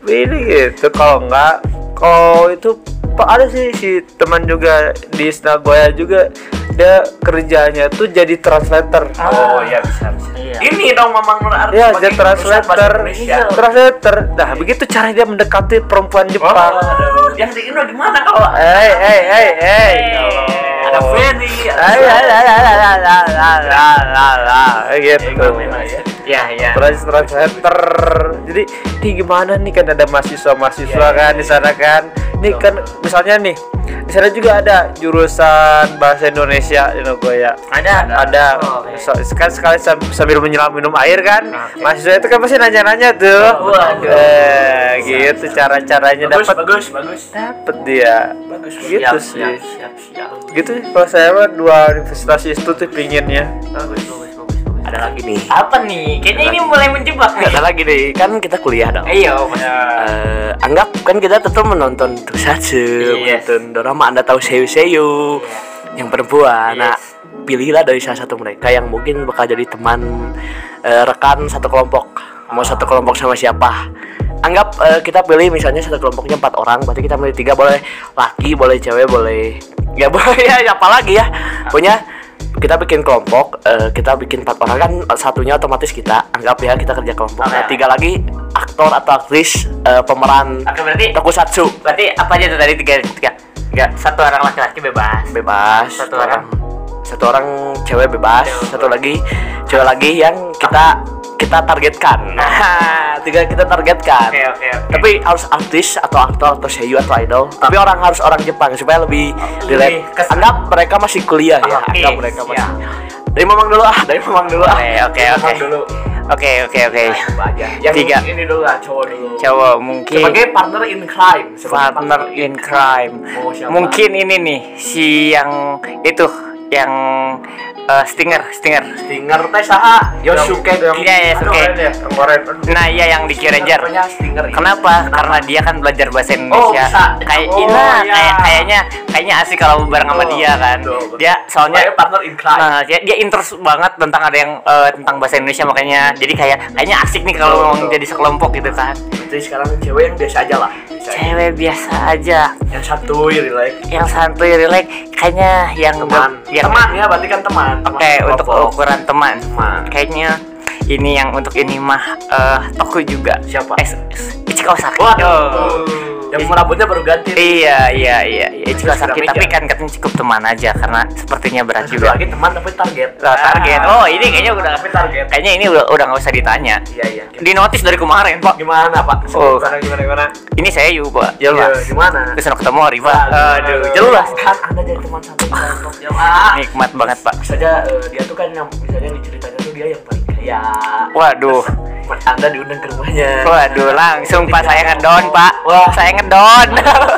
Speaker 3: ini gitu kalau enggak kalau itu pak ada sih si teman juga di Nagoya juga dia kerjanya tuh jadi translator.
Speaker 1: Oh iya bisa bisa.
Speaker 2: Iya.
Speaker 1: Ini dong Mamang Nur Arti.
Speaker 3: ya
Speaker 1: pakai
Speaker 3: jadi translator. Translator. Nah begitu cara dia mendekati perempuan Jepang.
Speaker 1: Aduh, yang di Indo gimana kalau
Speaker 3: a
Speaker 1: Freddy. A...
Speaker 3: Ay, ay, ay, ay, ay, ay, ay, ay, ay, ay,
Speaker 2: Iya, iya.
Speaker 3: Trans translator jadi ini gimana nih kan ada mahasiswa mahasiswa kan di sana kan? Ini kan misalnya nih di sana juga ada jurusan bahasa Indonesia di Nagoya
Speaker 2: Ada,
Speaker 3: ada.
Speaker 2: Oh, oke.
Speaker 3: so, kan sekali sam- sambil menyelam minum air kan
Speaker 2: Oke.
Speaker 3: mahasiswa itu kan pasti nanya-nanya tuh.
Speaker 2: Oh, waduh.
Speaker 3: eh, gitu cara-caranya dapat
Speaker 1: bagus bagus.
Speaker 3: Dapat dia.
Speaker 1: Bagus
Speaker 3: gitu
Speaker 2: Siap,
Speaker 3: sih.
Speaker 2: siap, siap, siap.
Speaker 3: gitu kalau saya mah dua universitas itu tuh pinginnya
Speaker 2: bagus, bagus.
Speaker 1: Ada lagi nih
Speaker 2: Apa nih? Kayaknya ini mulai menjebak nih.
Speaker 1: ada lagi nih kan kita kuliah dong
Speaker 2: Iya, benar.
Speaker 1: Eh, anggap kan kita tetap menonton Tokusatsu,
Speaker 2: Yes.
Speaker 1: menonton drama. Anda tahu Seiyu Seiyu yang perempuan. Nah, pilihlah dari salah satu mereka yang mungkin bakal jadi teman eh, rekan satu kelompok. Mau satu kelompok sama siapa? Anggap eh, kita pilih misalnya satu kelompoknya empat orang, berarti kita pilih tiga boleh laki, boleh cewek, boleh [laughs] ya boleh ya apalagi ya. Punya kita bikin kelompok, eh, kita bikin empat orang kan satunya otomatis kita. Anggap ya kita kerja kelompok.
Speaker 2: Oke,
Speaker 1: Nah, tiga lagi aktor atau aktris eh, pemeran
Speaker 2: Oke, berarti
Speaker 1: tokusatsu.
Speaker 2: berarti apa aja tuh tadi? Tiga tiga. Tiga. Satu orang laki-laki bebas.
Speaker 1: Bebas.
Speaker 2: Satu orang.
Speaker 1: satu orang cewek bebas.
Speaker 2: Cewek.
Speaker 1: satu lagi cewek lagi yang kita kita targetkan. Nah tiga kita targetkan.
Speaker 2: Oke oke oke.
Speaker 1: Tapi harus artis atau aktor atau seiyu atau idol. Tapi orang harus orang Jepang supaya lebih relate.
Speaker 2: kesan.
Speaker 1: anggap mereka masih kuliah ya.
Speaker 2: Oke,
Speaker 1: anggap mereka masih dari mamang dulu ah dari mamang dulu ah.
Speaker 2: Oke, oke, oke. Oke oke oke.
Speaker 1: Aja. Yang
Speaker 2: Tiga.
Speaker 1: ini dulu lah cowok dulu.
Speaker 2: Cowok mungkin.
Speaker 1: Sebagai partner in crime. Sebagai
Speaker 2: partner in crime.
Speaker 1: Mau siapa?
Speaker 2: mungkin ini nih si yang itu yang eh, stinger stinger
Speaker 1: Stinger teh saha Yosuke
Speaker 2: Iya, Yosuke.
Speaker 3: Keren ya, Aduh.
Speaker 2: nah iya yang di
Speaker 1: ini.
Speaker 2: Kenapa? Karena dia kan belajar bahasa Indonesia.
Speaker 1: bisa.
Speaker 2: Kayak
Speaker 1: Oh,
Speaker 2: Ina,
Speaker 1: iya.
Speaker 2: kayak kayaknya kayaknya asik kalau bareng sama
Speaker 1: Betul,
Speaker 2: dia kan.
Speaker 1: betul, betul.
Speaker 2: Dia soalnya
Speaker 1: partner in crime
Speaker 2: Nah, dia, dia interest banget tentang ada yang eh, tentang bahasa Indonesia makanya. Jadi kayak kayaknya asik nih kalau
Speaker 1: betul.
Speaker 2: jadi sekelompok gitu kan.
Speaker 1: Jadi sekarang cewek yang biasa aja lah aja.
Speaker 2: Cewek biasa aja,
Speaker 1: Yang santuy relax
Speaker 2: yang santuy relax, kayaknya yang
Speaker 1: Teman
Speaker 2: yang
Speaker 1: Teman ya berarti kan teman
Speaker 2: Oke,
Speaker 1: Teman
Speaker 2: untuk
Speaker 1: kelompok.
Speaker 2: ukuran teman.
Speaker 1: Teman.
Speaker 2: Kayaknya ini yang untuk ini mah eh Toku juga.
Speaker 1: Siapa?
Speaker 2: Eh, Ichika Osaki.
Speaker 1: Waduh
Speaker 2: Oh.
Speaker 1: Yang rambutnya baru ganti
Speaker 2: Iya iya iya iya Osaki
Speaker 1: meja.
Speaker 2: tapi kan katanya cukup teman aja karena sepertinya berat juga.
Speaker 1: lagi teman tapi target
Speaker 2: Lah, target.
Speaker 1: Ah.
Speaker 2: Oh, ini kayaknya udah
Speaker 1: Tapi target
Speaker 2: kayaknya ini udah udah nggak usah ditanya.
Speaker 1: Iya iya
Speaker 2: Di notis dari kemarin, Pak.
Speaker 1: Gimana pak?
Speaker 2: Oh.
Speaker 1: Gimana gimana gimana?
Speaker 2: Ini saya Yu, Pak.
Speaker 1: Iya,
Speaker 2: Jelas.
Speaker 1: Gimana?
Speaker 2: Terus ketemu Ori, Pak. Aduh, jelas.
Speaker 1: Kan anda jadi teman satu [laughs]
Speaker 2: Nikmat banget, Pak.
Speaker 1: Saja eh, dia tuh kan yang misalnya di ceritanya tuh dia yang paling kaya
Speaker 2: Waduh.
Speaker 1: Terus, anda diundang ke rumahnya
Speaker 2: Waduh, langsung Pak saya ngedon, Pak.
Speaker 1: Wah.
Speaker 2: Saya ngedon.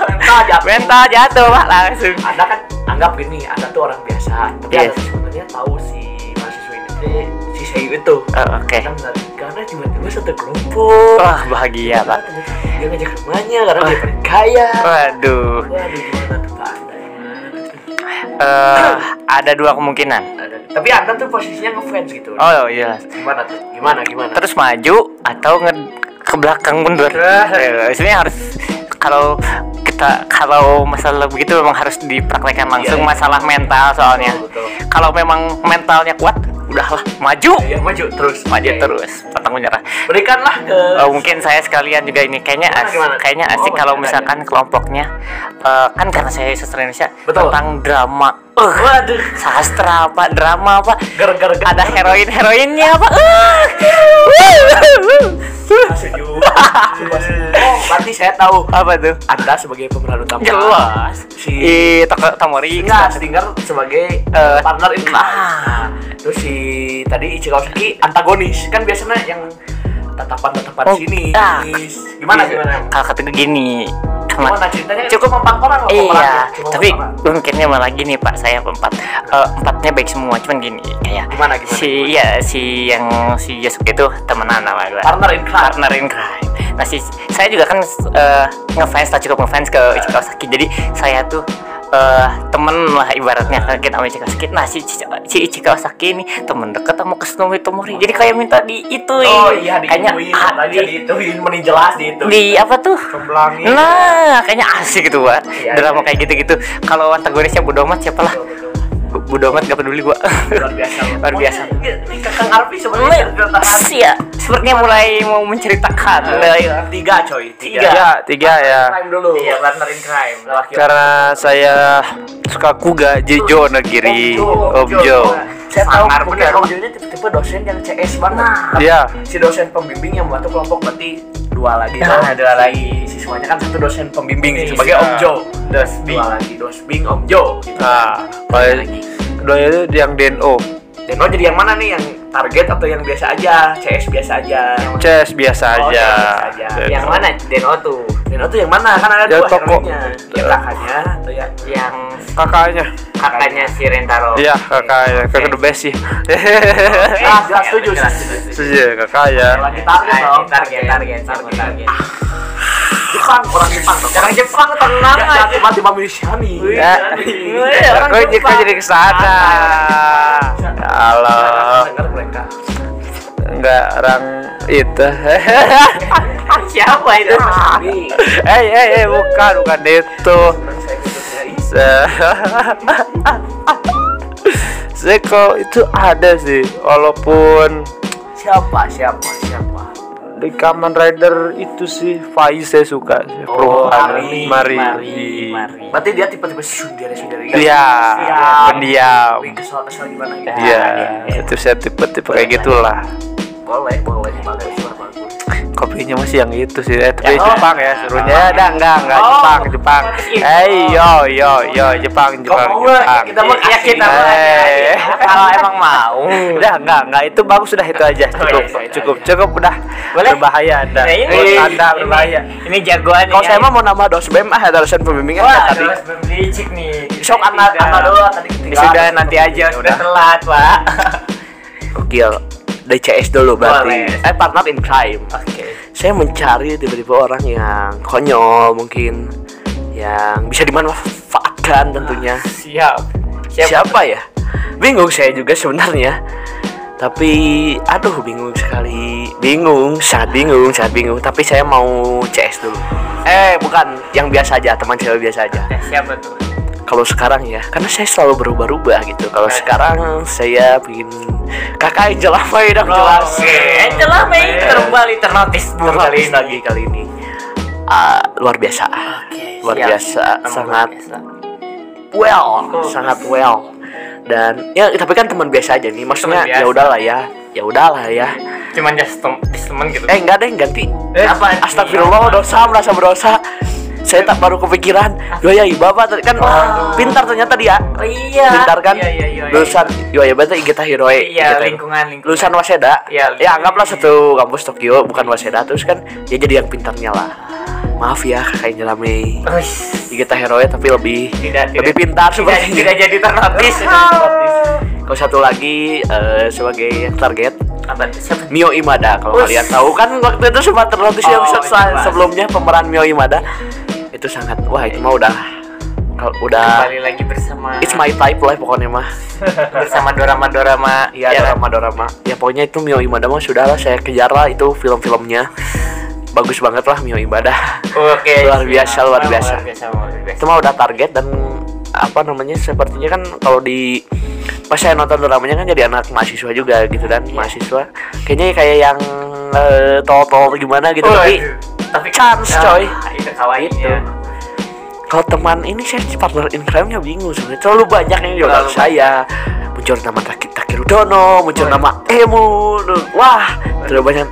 Speaker 1: Mental jatuh.
Speaker 2: Mental jatuh, Pak, langsung.
Speaker 1: Anda kan anggap gini, Anda tuh orang biasa, tapi
Speaker 2: Yes.
Speaker 1: Anda sebenarnya tahu si mahasiswa ini si Seiyu itu.
Speaker 2: Oh, Oke.
Speaker 1: Kan menarik karena tiba-tiba satu kelompok.
Speaker 2: Wah, bahagia, Pak.
Speaker 1: Dia ngajak ke rumahnya karena dia paling kaya.
Speaker 2: Waduh.
Speaker 1: Waduh, gimana tuh Pak Anda?
Speaker 2: eh, ada dua kemungkinan.
Speaker 1: Tapi anda tuh posisinya ngefans gitu.
Speaker 2: Oh iya.
Speaker 1: Gimana tuh? Gimana gimana?
Speaker 2: Terus maju atau nge ke belakang mundur. Eh, Sebenarnya harus kalau kita kalau masalah begitu memang harus dipraktekkan langsung
Speaker 1: Iya, iya.
Speaker 2: masalah mental soalnya.
Speaker 1: Betul, betul.
Speaker 2: Kalau memang mentalnya kuat, udahlah maju.
Speaker 1: Iya maju terus.
Speaker 2: Maju
Speaker 1: Oke.
Speaker 2: terus, pantang menyerah.
Speaker 1: Berikanlah ke.
Speaker 2: Oh, mungkin saya sekalian juga ini kayaknya
Speaker 1: Gimana,
Speaker 2: as-
Speaker 1: gimana?
Speaker 2: kayaknya
Speaker 1: Oh,
Speaker 2: asik kalau misalkan kelompoknya eh, kan karena saya sastra Indonesia
Speaker 1: Betul.
Speaker 2: tentang drama. Eh,
Speaker 1: Waduh.
Speaker 2: sastra apa, drama apa?
Speaker 1: Gara-gara
Speaker 2: Ada heroin heroinnya apa?
Speaker 1: Sejuk. [laughs] Oh, berarti saya tahu.
Speaker 2: apa tuh?
Speaker 1: Anda sebagai pemeran utama.
Speaker 2: Jelas.
Speaker 1: Si
Speaker 2: Ih, toko Tomori.
Speaker 1: Enggak, Stinger sebagai
Speaker 2: Eh,
Speaker 1: partner in crime.
Speaker 2: ah.
Speaker 1: Terus si tadi Ichiro Saki antagonis. Kan biasanya yang tatapan-tatapan
Speaker 2: Oh,
Speaker 1: sini.
Speaker 2: ah.
Speaker 1: Gimana gimana?
Speaker 2: Kalau kata gini,
Speaker 1: Gimana ceritanya?
Speaker 2: cukup
Speaker 1: empat orang loh
Speaker 2: Iya.
Speaker 1: Cuma
Speaker 2: tapi mungkinnya malah gini Pak, saya empat, Eh, empatnya baik semua, cuman gini kayak
Speaker 1: Gimana, gimana,
Speaker 2: si ya si yang si Yasuke itu temenan sama gue.
Speaker 1: partner in crime.
Speaker 2: partner in crime. Nah, si, saya juga kan eh, ngefans, tak cukup ngefans ke Ichiro Saki. Jadi saya tuh eh, temen lah ibaratnya kita sama Ichiro Saki. Nah, si, si, si Ichiro Saki ini temen deket sama Kasumi Tomori. Jadi kayak minta di itu
Speaker 1: Oh iya
Speaker 2: kayaknya
Speaker 1: diituin,
Speaker 2: ah,
Speaker 1: katanya
Speaker 2: di,
Speaker 1: diituin, mending jelas diituin.
Speaker 2: di apa tuh?
Speaker 3: Cemplangin.
Speaker 2: Nah, kayaknya asik gitu, Pak.
Speaker 1: Iya,
Speaker 2: Drama
Speaker 1: iya.
Speaker 2: kayak gitu-gitu. Kalau antagonisnya bodo amat siapa lah. Bodo amat gak peduli gua.
Speaker 1: Luar biasa.
Speaker 2: Luar biasa.
Speaker 1: Kakang Arfi sebenarnya
Speaker 2: Iya, sepertinya mulai mau menceritakan. Nah, iya.
Speaker 1: tiga coy, tiga.
Speaker 2: Tiga.
Speaker 3: Tiga, tiga ya.
Speaker 1: Crime dulu.
Speaker 2: Iya, partner in crime. Laki
Speaker 3: Karena saya suka kuga Jejo Negiri Omjo.
Speaker 1: Saya tahu mungkin
Speaker 2: bener.
Speaker 1: Omjo ini tipe-tipe dosen yang CS banget. Tapi
Speaker 3: Iya.
Speaker 1: Si dosen pembimbing yang membantu kelompok berarti dua lagi.
Speaker 2: Nah, dua lagi.
Speaker 1: Siswanya kan satu dosen pembimbing
Speaker 2: Iya.
Speaker 1: sebagai Omjo.
Speaker 2: Dosbing.
Speaker 1: Dua lagi dosbing Omjo. Gitu.
Speaker 3: Nah, kalau keduanya itu yang DNO.
Speaker 1: Deno jadi yang mana nih? Yang target atau yang biasa aja? CS biasa aja.
Speaker 3: CS biasa
Speaker 1: Oh,
Speaker 3: aja.
Speaker 1: CS aja.
Speaker 3: DNO.
Speaker 2: Yang mana Deno tuh?
Speaker 1: Deno tuh yang mana? Kan ada
Speaker 3: Ya,
Speaker 1: dua
Speaker 3: toko.
Speaker 1: heroinnya. Yang kakaknya atau yang
Speaker 2: Yang
Speaker 3: Kakaknya.
Speaker 2: kakaknya si Rentaro.
Speaker 3: Iya, kakaknya. Kakak the best sih.
Speaker 1: Ah, [laughs] jelas setuju. setuju.
Speaker 3: Setuju, kakaknya.
Speaker 1: Lagi target dong.
Speaker 2: Target, target, target, target.
Speaker 1: Jepang, orang Jepang dong.
Speaker 2: Orang Jepang tenang
Speaker 1: Ya,
Speaker 2: aja.
Speaker 1: tiba-tiba Milisiani.
Speaker 3: Ya,
Speaker 2: Iya, orang
Speaker 3: kok jadi kok
Speaker 2: Jepang.
Speaker 3: jadi ke sana? Halo,
Speaker 1: Dengar mereka.
Speaker 3: enggak orang itu. [laughs]
Speaker 2: Siapa itu?
Speaker 1: Ini
Speaker 3: Eh, eh, eh, bukan, bukan itu. [laughs] kok itu ada sih, walaupun
Speaker 1: Siapa? Siapa? Siapa?
Speaker 3: Di Kamen Rider itu sih Faiz saya suka sih.
Speaker 1: Oh. Mari.
Speaker 3: Mari.
Speaker 2: Mari, mari.
Speaker 1: Berarti dia tipe-tipe sundere sundere gitu.
Speaker 3: Iya,
Speaker 1: Siap.
Speaker 3: pendiam.
Speaker 1: Kesel kesel gimana gitu.
Speaker 3: Iya,
Speaker 2: iya.
Speaker 3: itu saya tipe-tipe kayak gitulah.
Speaker 1: Boleh, boleh, bagus.
Speaker 3: Kopinya masih yang itu sih, eh, tapi
Speaker 1: Ya, oh.
Speaker 3: Jepang ya suruhnya. Ya, enggak, enggak, enggak,
Speaker 1: Oh.
Speaker 3: Jepang, Jepang. Eh, yo, yo, yo, Jepang, Jepang,
Speaker 1: Kok mau,
Speaker 3: Jepang.
Speaker 1: kita mah
Speaker 2: Ya kita
Speaker 3: Eh.
Speaker 2: kalau [laughs] emang mau.
Speaker 3: Udah, enggak, enggak, itu bagus sudah itu aja. Cukup,
Speaker 1: iya, iya,
Speaker 3: cukup,
Speaker 1: iya.
Speaker 3: cukup udah.
Speaker 2: Boleh?
Speaker 3: Berbahaya Anda.
Speaker 2: Nah, ini,
Speaker 3: Anda
Speaker 2: ini-
Speaker 3: berbahaya.
Speaker 2: Ini jagoan
Speaker 1: Kalau saya
Speaker 2: ya.
Speaker 1: mah mau nambah dos BEM ah ada dosen pembimbingan
Speaker 2: Wah,
Speaker 1: tadi.
Speaker 2: berlicik nih.
Speaker 1: Sok anak anak doang tadi.
Speaker 2: Sudah nanti aja, sudah telat, Pak.
Speaker 1: Gokil. Dari CS dulu berarti.
Speaker 2: Boleh.
Speaker 1: Saya partner in crime.
Speaker 2: Oke.
Speaker 1: Saya mencari tiba-tiba orang yang konyol mungkin yang bisa dimanfaatkan tentunya.
Speaker 2: Siap.
Speaker 1: Siapa ya? Bingung saya juga sebenarnya. Tapi aduh bingung sekali. Bingung, sangat bingung, sangat bingung. Tapi saya mau CS dulu. Eh, bukan yang biasa aja, teman cewek biasa aja.
Speaker 2: Eh, siapa tuh?
Speaker 1: Kalau sekarang ya, karena saya selalu berubah-ubah gitu. Kalau sekarang saya bikin kakak yang jelas dong jelas.
Speaker 2: Angel May kembali ternotis kali ini.
Speaker 1: lagi kali ini. Ah, luar biasa. Luar
Speaker 2: siap.
Speaker 1: biasa,
Speaker 2: Emang
Speaker 1: sangat
Speaker 2: biasa.
Speaker 1: well, sangat well. Dan ya tapi kan teman biasa aja nih. Maksudnya
Speaker 2: Teman
Speaker 1: ya udahlah ya. Ya udahlah ya.
Speaker 2: Cuman just tem- just temen gitu.
Speaker 1: Eh enggak deh ganti.
Speaker 2: Eh, apa?
Speaker 1: Astagfirullah dosa merasa berdosa. Saya tak baru kepikiran. Yo ya bapak tadi kan pintar ternyata dia.
Speaker 2: Oh, iya.
Speaker 1: Pintar kan?
Speaker 2: Iya, iya, iya. iya.
Speaker 1: Lulusan ya berarti Igita Hiroe.
Speaker 2: Iya,
Speaker 1: Igita-
Speaker 2: lingkungan, lingkungan.
Speaker 1: Lulusan Waseda.
Speaker 2: Iya,
Speaker 1: Ya anggaplah satu kampus Tokyo bukan Waseda terus kan dia jadi yang pintarnya lah. Maaf ya kakak Jelame.
Speaker 2: Wih,
Speaker 1: Igita Hiroe tapi lebih
Speaker 2: Tidak,
Speaker 1: lebih
Speaker 2: tidak.
Speaker 1: pintar
Speaker 2: tidak,
Speaker 1: sepertinya.
Speaker 2: tidak jadi ternotis. [laughs]
Speaker 1: Kalau satu lagi eh, sebagai target
Speaker 2: Apa?
Speaker 1: Mio Imada kalau
Speaker 2: Ush.
Speaker 1: kalian tahu kan waktu itu sempat ternotis
Speaker 2: Oh,
Speaker 1: sebelumnya pemeran Mio Imada itu sangat wah itu mah udah Kalau udah
Speaker 2: kembali lagi bersama
Speaker 1: it's my type lah pokoknya mah. [laughs]
Speaker 2: bersama dorama-dorama
Speaker 1: Iya
Speaker 2: ya kan?
Speaker 1: drama-drama. Ya pokoknya itu Mio Ibadah mah sudah lah saya kejar lah itu film-filmnya. Bagus banget lah Mio Ibadah.
Speaker 2: Oke.
Speaker 1: Luar biasa, luar
Speaker 2: Luar
Speaker 1: biasa.
Speaker 2: luar biasa.
Speaker 1: Itu mah udah target dan apa namanya sepertinya kan kalau di pas saya nonton dramanya kan jadi anak mahasiswa juga gitu dan
Speaker 2: Iya.
Speaker 1: mahasiswa kayaknya kayak yang eh, tol-tol gimana gitu
Speaker 2: Oh,
Speaker 1: tapi
Speaker 2: aduh. tapi
Speaker 1: chance,
Speaker 2: Ah,
Speaker 1: coy.
Speaker 2: Itu kawaii
Speaker 1: Gitu. kalau teman ini saya partner in crime-nya bingung sebenarnya. Terlalu banyak yang
Speaker 2: Terlalu
Speaker 1: saya. muncul nama Taki Takirudono muncul
Speaker 2: Oh,
Speaker 1: nama Emu wah terlalu banyak.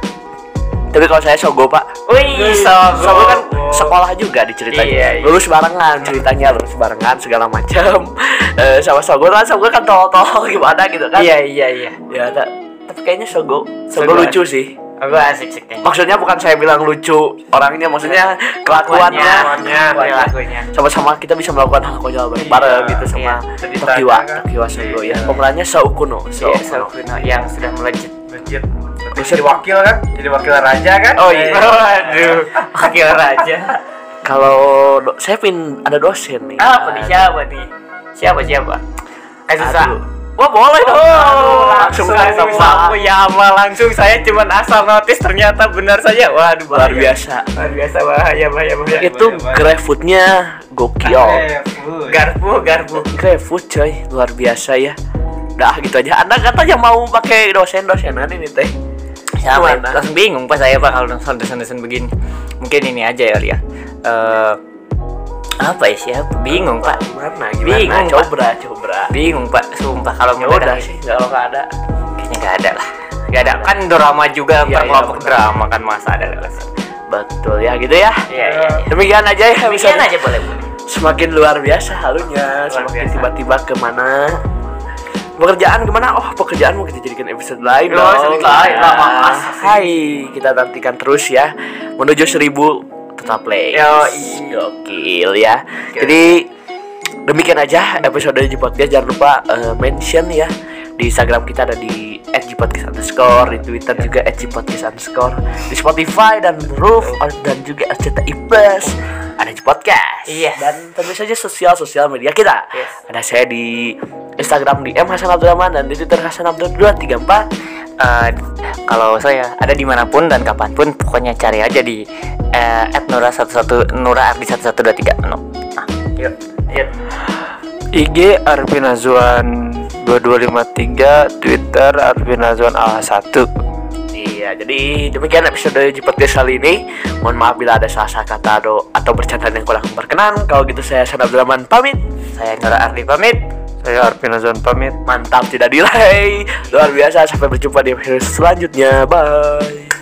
Speaker 1: Tapi kalau saya Sogo pak.
Speaker 2: Wih,
Speaker 1: Sogo,
Speaker 2: Sogo.
Speaker 1: kan sekolah juga diceritanya.
Speaker 2: Iya, iya.
Speaker 1: lulus barengan ceritanya lulus barengan segala macam. [laughs] Eh, sama Sogo kan Sogo kan tol-tol [laughs] gimana gitu kan.
Speaker 2: Iya iya iya.
Speaker 1: ya ta- tapi kayaknya Sogo Sogo
Speaker 2: Sogo.
Speaker 1: lucu sih
Speaker 2: Aku asik sih kayaknya.
Speaker 1: maksudnya bukan saya bilang lucu orangnya maksudnya kelakuannya
Speaker 2: Kelakuannya,
Speaker 1: Kelakuannya.
Speaker 2: perilakunya.
Speaker 1: sama-sama kita bisa melakukan hal konyol bareng
Speaker 3: Iya,
Speaker 1: gitu sama
Speaker 2: iya.
Speaker 1: Tokiwa
Speaker 3: kan.
Speaker 1: Tokiwa Sogo ya
Speaker 3: Iya.
Speaker 1: pemerannya Saukuno
Speaker 2: Iya,
Speaker 1: Saukuno
Speaker 2: yang sudah melejit.
Speaker 3: Legit. Jadi wakil kan? Jadi wakil raja kan?
Speaker 1: Oh, iya.
Speaker 2: Waduh, [laughs] wakil raja.
Speaker 1: kalau do- saya pin ada dosen nih
Speaker 2: Apa nih siapa nih? Siapa siapa? Eh susah.
Speaker 1: Wah boleh dong
Speaker 2: Oh,
Speaker 1: langsung
Speaker 2: langsung
Speaker 1: sama
Speaker 2: sama Yama langsung saya cuman asal notis ternyata benar saja. Waduh,
Speaker 1: luar
Speaker 2: bahaya.
Speaker 1: biasa
Speaker 2: Luar biasa bahaya bahaya bahaya.
Speaker 1: itu GrabFood-nya gokil.
Speaker 2: Garpu garpu.
Speaker 1: GrabFood coy luar biasa ya Dah gitu aja Anda katanya mau pakai dosen-dosenan ini teh? Gimana?
Speaker 2: Langsung bingung pas saya pak kalau nonton dosen-dosen begini. Mungkin ini aja ya Lia. Eh apa ya siapa? Bingung pak.
Speaker 1: Gimana?
Speaker 2: Bingung,
Speaker 1: Gimana?
Speaker 2: Pak.
Speaker 1: Coba
Speaker 2: Bingung pak. Sumpah kalau
Speaker 1: Ya udah
Speaker 2: ini.
Speaker 1: sih kalau nggak ada
Speaker 2: Kayaknya nggak ada lah. Nggak ada. Kan drama juga
Speaker 1: Iya,
Speaker 2: per
Speaker 1: iya,
Speaker 2: kelompok drama kan masa ada.
Speaker 1: Betul ya gitu ya
Speaker 2: Iya iya. iya.
Speaker 1: Demikian aja ya
Speaker 2: Demikian aja boleh.
Speaker 1: Semakin luar biasa halunya
Speaker 2: Luar
Speaker 1: Semakin
Speaker 2: biasa.
Speaker 1: tiba-tiba ke mana Pekerjaan gimana? Oh pekerjaan mau kita jadikan episode lain
Speaker 2: Oh, episode lain lah.
Speaker 1: Hai Kita nantikan terus ya Menuju seribu Tetap play. Gokil ya. Jadi Demikian aja episode di podcast Jangan lupa eh, mention ya Di Instagram kita ada di @gpodcast underscore Di Twitter juga @gpodcast underscore Di Spotify dan Roof Dan juga RCTI Plus Ada di podcast
Speaker 2: Yes.
Speaker 1: Dan tentu saja sosial-sosial media kita.
Speaker 2: Yes.
Speaker 1: Ada saya di Instagram di M Hasan Abdurrahman Dan di Twitter Hasan Abdur 234
Speaker 2: Eh, kalau saya ada di mana pun dan kapan pun pokoknya cari aja di eh, @nura 11 nura ardi 1123 no. Nah, yuk, yuk.
Speaker 3: IG Arvin Azwan 2253 Twitter Arvin Azwan A1
Speaker 1: Iya, jadi demikian episode di podcast kali ini. Mohon maaf bila ada salah kata atau, atau bercandaan yang kurang berkenan. Kalau gitu saya Hasan Abdurrahman pamit.
Speaker 2: Saya Nura Ardi pamit.
Speaker 3: Saya Arvin Azwan pamit
Speaker 1: Mantap tidak delay. Luar biasa. Sampai berjumpa di episode selanjutnya. Bye.